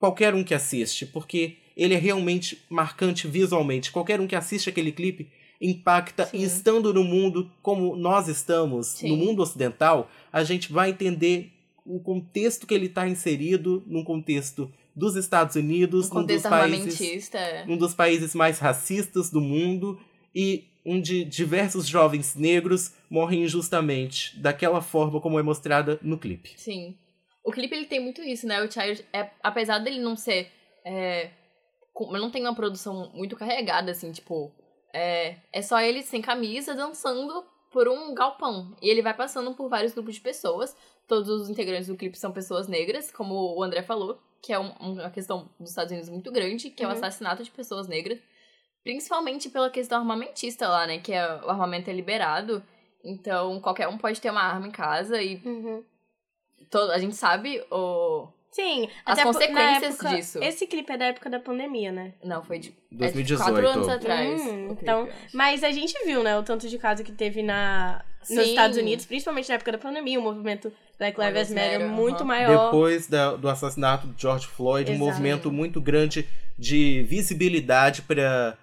qualquer um que assiste, porque ele é realmente marcante visualmente. Qualquer um que assiste aquele clipe impacta Sim. e estando no mundo como nós estamos, Sim. no mundo ocidental, a gente vai entender o contexto que ele está inserido, num contexto dos Estados Unidos, Um num dos países um dos países mais racistas do mundo e onde diversos jovens negros morrem injustamente, daquela forma como é mostrada no clipe. Sim. O clipe ele tem muito isso, né? O Child, é, apesar dele não ser. É, com- não tem uma produção muito carregada, assim, tipo. É, é só ele sem camisa dançando por um galpão. E ele vai passando por vários grupos de pessoas. Todos os integrantes do clipe são pessoas negras, como o André falou, que é um- uma questão dos Estados Unidos muito grande, que é o Uhum. assassinato de pessoas negras. Principalmente pela questão armamentista lá, né? Que é, o armamento é liberado. Então, qualquer um pode ter uma arma em casa e Uhum. todo, a gente sabe o. Sim, As consequências época- disso. Esse clipe é da época da pandemia, né? Não, foi de. 2018. É de quatro anos atrás. Hum, então. Mas a gente viu, né, o tanto de caso que teve na, nos Sim. Estados Unidos, principalmente na época da pandemia, o movimento Black Lives Matter Matter, muito maior. Depois da- do assassinato de George Floyd, um Exato. movimento muito grande de visibilidade para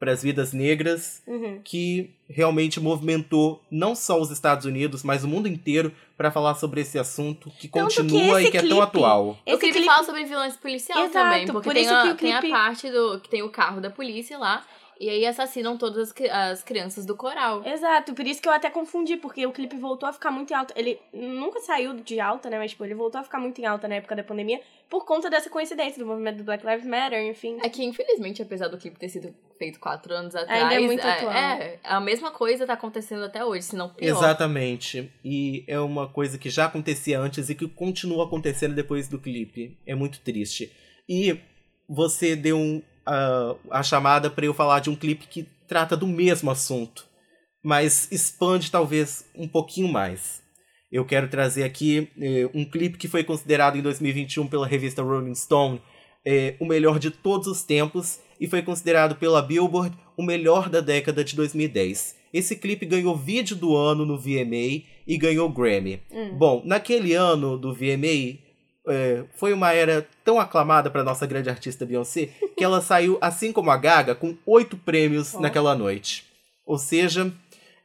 para as vidas negras Uhum. que realmente movimentou não só os Estados Unidos, mas o mundo inteiro para falar sobre esse assunto que Tanto que continua esse e que é tão clipe- atual. o Esse clipe, clipe- fala sobre violência policial Exato, também, porque por tem, isso a, que o tem a clipe- parte do. que tem o carro da polícia lá. E aí assassinam todas as, as crianças do coral. Exato, por isso que eu até confundi, porque o clipe voltou a ficar muito em alta. Ele nunca saiu de alta, né? Mas, tipo, ele voltou a ficar muito em alta na época da pandemia por conta dessa coincidência do movimento do Black Lives Matter, enfim. É que, infelizmente, apesar do clipe ter sido feito quatro anos atrás. Ainda é muito atual. É, a mesma coisa tá acontecendo até hoje, se não pior. Exatamente. E é uma coisa que já acontecia antes e que continua acontecendo depois do clipe. É muito triste. E você deu um, ah, a chamada para eu falar de um clipe que trata do mesmo assunto, mas expande talvez um pouquinho mais. Eu quero trazer aqui eh, um clipe que foi considerado em 2021 pela revista Rolling Stone eh, o melhor de todos os tempos e foi considerado pela Billboard o melhor da década de 2010. Esse clipe ganhou vídeo do ano no VMA e ganhou Grammy. Bom, naquele ano do VMA, é, foi uma era tão aclamada para nossa grande artista Beyoncé que ela saiu, assim como a Gaga, com oito prêmios Oh. naquela noite. Ou seja,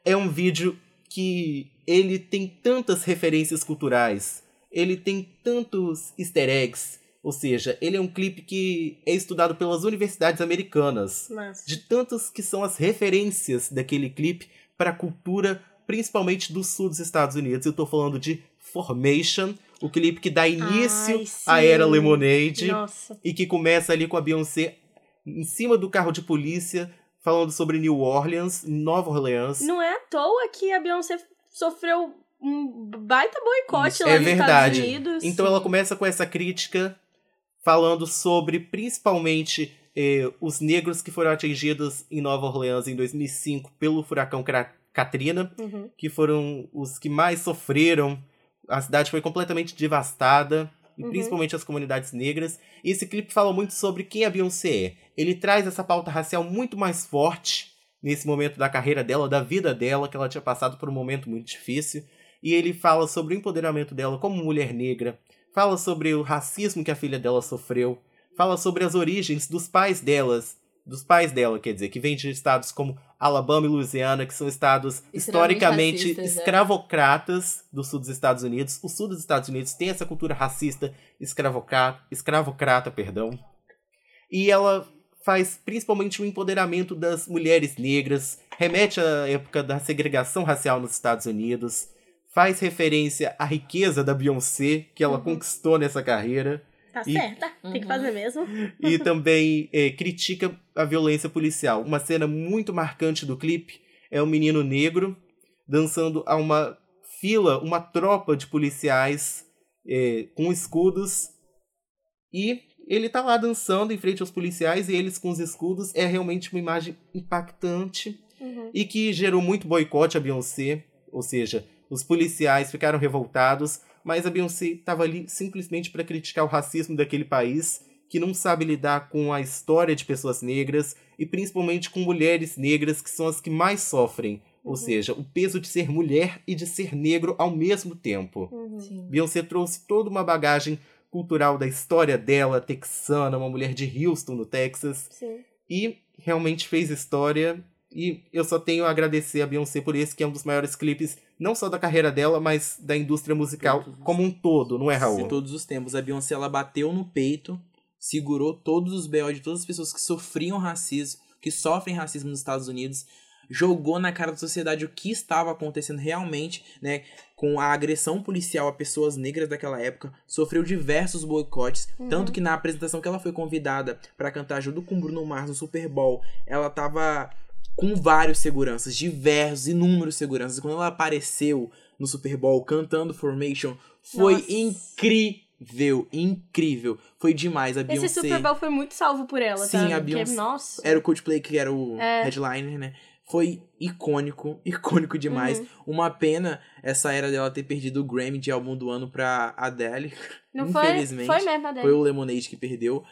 é um vídeo que ele tem tantas referências culturais, ele tem tantos easter eggs, ou seja, ele é um clipe que é estudado pelas universidades americanas Mas... de tantas que são as referências daquele clipe para a cultura, principalmente do sul dos Estados Unidos. Eu tô falando de Formation, o clipe que dá início Ai, à era Lemonade Nossa. e que começa ali com a Beyoncé em cima do carro de polícia, falando sobre New Orleans, Nova Orleans. Não é à toa que a Beyoncé sofreu um baita boicote Isso, lá é nos verdade. Estados Unidos. Então ela começa com essa crítica falando sobre principalmente eh, os negros que foram atingidos em Nova Orleans em 2005 pelo furacão Katrina, Uhum. que foram os que mais sofreram. A cidade foi completamente devastada, Uhum. principalmente as comunidades negras. E esse clipe fala muito sobre quem a Beyoncé é. Ele traz essa pauta racial muito mais forte nesse momento da carreira dela, da vida dela, que ela tinha passado por um momento muito difícil. E ele fala sobre o empoderamento dela como mulher negra, fala sobre o racismo que a filha dela sofreu, fala sobre as origens dos pais delas, dos pais dela, quer dizer, que vêm de estados como Alabama e Louisiana, que são estados historicamente racistas, é. escravocratas do sul dos Estados Unidos. O sul dos Estados Unidos tem essa cultura racista escravocrata, escravocrata, perdão. E ela faz principalmente o empoderamento das mulheres negras, remete à época da segregação racial nos Estados Unidos, faz referência à riqueza da Beyoncé que ela conquistou nessa carreira Tá E- certa, tem que fazer mesmo. e também é, critica a violência policial. Uma cena muito marcante do clipe é um menino negro dançando a uma fila, uma tropa de policiais é, com escudos E ele tá lá dançando em frente aos policiais e eles com os escudos. É realmente uma imagem impactante Uhum. e que gerou muito boicote a Beyoncé. Ou seja, os policiais ficaram revoltados, mas a Beyoncé estava ali simplesmente para criticar o racismo daquele país que não sabe lidar com a história de pessoas negras e principalmente com mulheres negras que são as que mais sofrem. Ou seja, o peso de ser mulher e de ser negro ao mesmo tempo. Uhum. Beyoncé trouxe toda uma bagagem cultural da história dela, texana, uma mulher de Houston, no Texas, Sim. e realmente fez história. E eu só tenho a agradecer a Beyoncé por esse, que é um dos maiores clipes, não só da carreira dela, mas da indústria musical Todos os- como um todo, não é, De Raul? todos os tempos. A Beyoncé, ela bateu no peito, segurou todos os BO de todas as pessoas que sofriam racismo, que sofrem racismo nos Estados Unidos, jogou na cara da sociedade o que estava acontecendo realmente, né? Com a agressão policial a pessoas negras daquela época, sofreu diversos boicotes, tanto que na apresentação que ela foi convidada para cantar junto com Bruno Mars no Super Bowl, ela tava com vários seguranças, diversos, inúmeros seguranças. E quando ela apareceu no Super Bowl cantando Formation, foi Nossa. incrível, incrível. Foi demais a Beyoncé. Esse Super Bowl foi muito salvo por ela, Sim, tá? a Porque, Beyoncé- nossa. Era o Coldplay que era o É. headliner, né? Foi icônico, icônico demais. Uhum. Uma pena essa era dela ter perdido o Grammy de álbum do ano pra Adele. Não foi? Infelizmente. Foi mesmo, Adele. Foi o Lemonade que perdeu.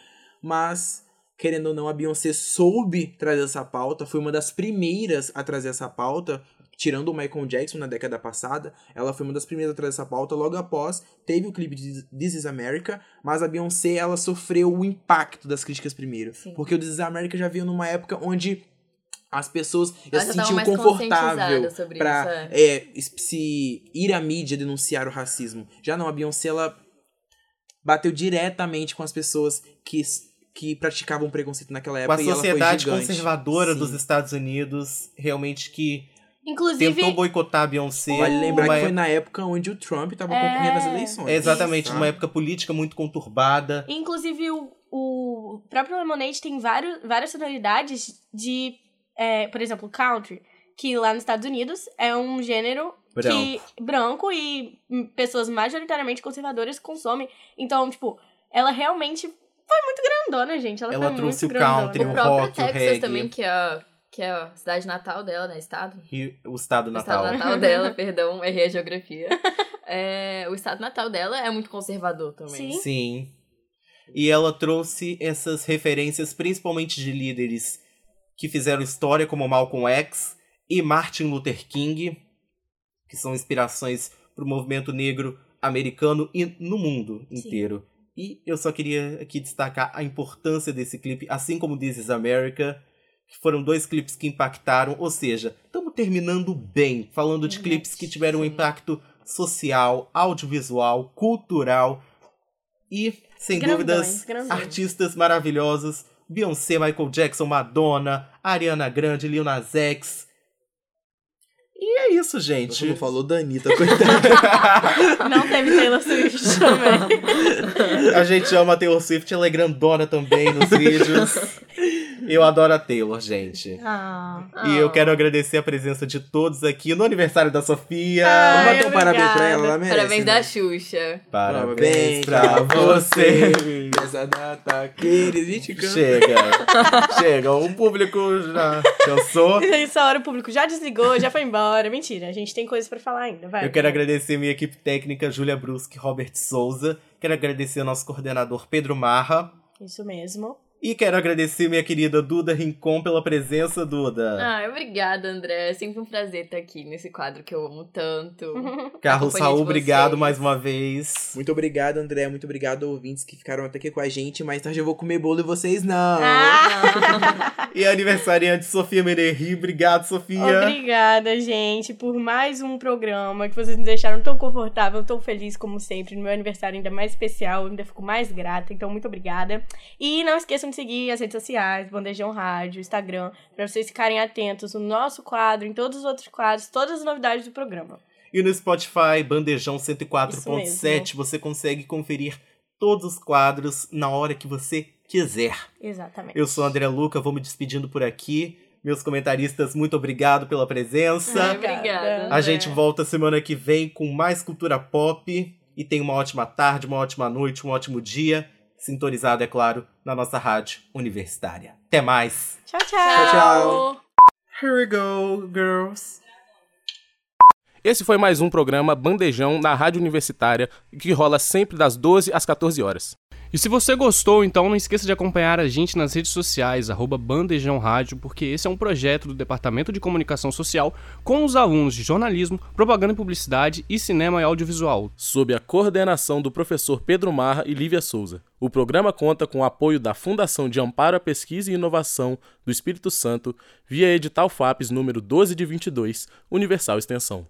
Mas, querendo ou não, a Beyoncé soube trazer essa pauta. Foi uma das primeiras a trazer essa pauta. Tirando o Michael Jackson na década passada, ela foi uma das primeiras a trazer essa pauta. Logo após, teve o clipe de This Is America, mas a Beyoncé, ela sofreu o impacto das críticas primeiro. Sim. Porque o This Is America já veio numa época onde as pessoas já se sentiam confortável isso, é. é, se ir à mídia denunciar o racismo. Já não, a Beyoncé, ela bateu diretamente com as pessoas que, que praticavam preconceito naquela Com a época. e ela foi sociedade conservadora Sim. dos Estados Unidos, realmente que Inclusive, tentou boicotar a Beyoncé. Vale lembrar que foi na época onde o Trump tava É. concorrendo às eleições. Exatamente, tá? numa época política muito conturbada. inclusive o, o próprio Lemonade tem vários, várias sonoridades de, é, por exemplo, country, que lá nos Estados Unidos é um gênero que branco e pessoas majoritariamente conservadoras consomem. Então, tipo, ela realmente foi muito grandona, gente. Ela, Ela foi trouxe muito o grandona. country, O o próprio rock, o Texas reggae. também, que é, a- que é a cidade natal dela, né? Estado. E o estado O natal. estado natal dela, perdão, errei a geografia. É, o estado natal dela é muito conservador também. Sim. Sim. E ela trouxe essas referências principalmente de líderes que fizeram história, como Malcolm X e Martin Luther King, que são inspirações para o movimento negro americano e no mundo Sim. E eu só queria aqui destacar a importância desse clipe, assim como This Is America, que foram dois clipes que impactaram, ou seja, estamos terminando bem, falando de clipes que tiveram um impacto social, audiovisual, cultural e, sem Grandões, dúvidas, grandões. artistas maravilhosos. Beyoncé, Michael Jackson, Madonna, Ariana Grande, Lil Nas X. E é isso, Você gente. não falou da Anitta, coitada. Não teve Taylor Swift também. A gente ama a Taylor Swift, ela é grandona também nos vídeos. Eu adoro a Taylor, gente. Ah. E eu quero agradecer a presença de todos aqui no aniversário da Sofia. Ai, Vamos bater um parabéns pra ela, ela merece. Parabéns né? da Xuxa. Parabéns pra você. Nessa data querido. A gente canta. Chega, chega. O público já cansou. Essa hora o público já desligou, já foi embora. Mentira, a gente tem coisas pra falar ainda. Vai. Eu quero agradecer minha equipe técnica, Júlia Brusque e Robert Souza. Quero agradecer ao nosso coordenador Pedro Marra. Isso mesmo. E quero agradecer minha querida Duda Rincon pela presença, Duda. Ah, obrigada, André. É sempre um prazer estar aqui nesse quadro que eu amo tanto. Carlos de obrigado mais uma vez. Muito obrigado, André. Muito obrigado, ouvintes que ficaram até aqui com a gente. Mais tarde eu vou comer bolo e vocês não. Ah, E aniversariante Sofia Mererri. Obrigado, Sofia. obrigada, gente, por mais um programa que vocês me deixaram tão confortável, tão feliz como sempre. No meu aniversário ainda mais especial, eu ainda fico mais grata. Então, muito obrigada. E não esqueçam de seguir as redes sociais, Bandejão Rádio, Instagram, pra vocês ficarem atentos no nosso quadro, em todos os outros quadros, todas as novidades do programa. E no Spotify, Bandejão Isso 104.7, mesmo. você consegue conferir todos os quadros na hora que você quiser. Exatamente. Eu sou o André Luca, vou me despedindo por aqui. Meus comentaristas, muito obrigado pela presença. Obrigada. A gente volta semana que vem com mais cultura pop. E tenha uma ótima tarde, uma ótima noite, um ótimo dia. Sintonizado, é claro, na nossa rádio universitária. Até mais! Tchau, tchau. Tchau, tchau. Here we go, girls! Esse foi mais um programa Bandejão na Rádio Universitária, que rola sempre das 12 às 14 horas. E se você gostou, então não esqueça de acompanhar a gente nas redes sociais, arroba Bandejão Rádio, porque esse é um projeto do Departamento de Comunicação Social com os alunos de jornalismo, propaganda e publicidade e cinema e audiovisual, sob a coordenação do professor Pedro Marra e Lívia Souza. O programa conta com o apoio da Fundação de Amparo à Pesquisa e Inovação do Espírito Santo, via edital FAPES número 12 de 22, Universal Extensão.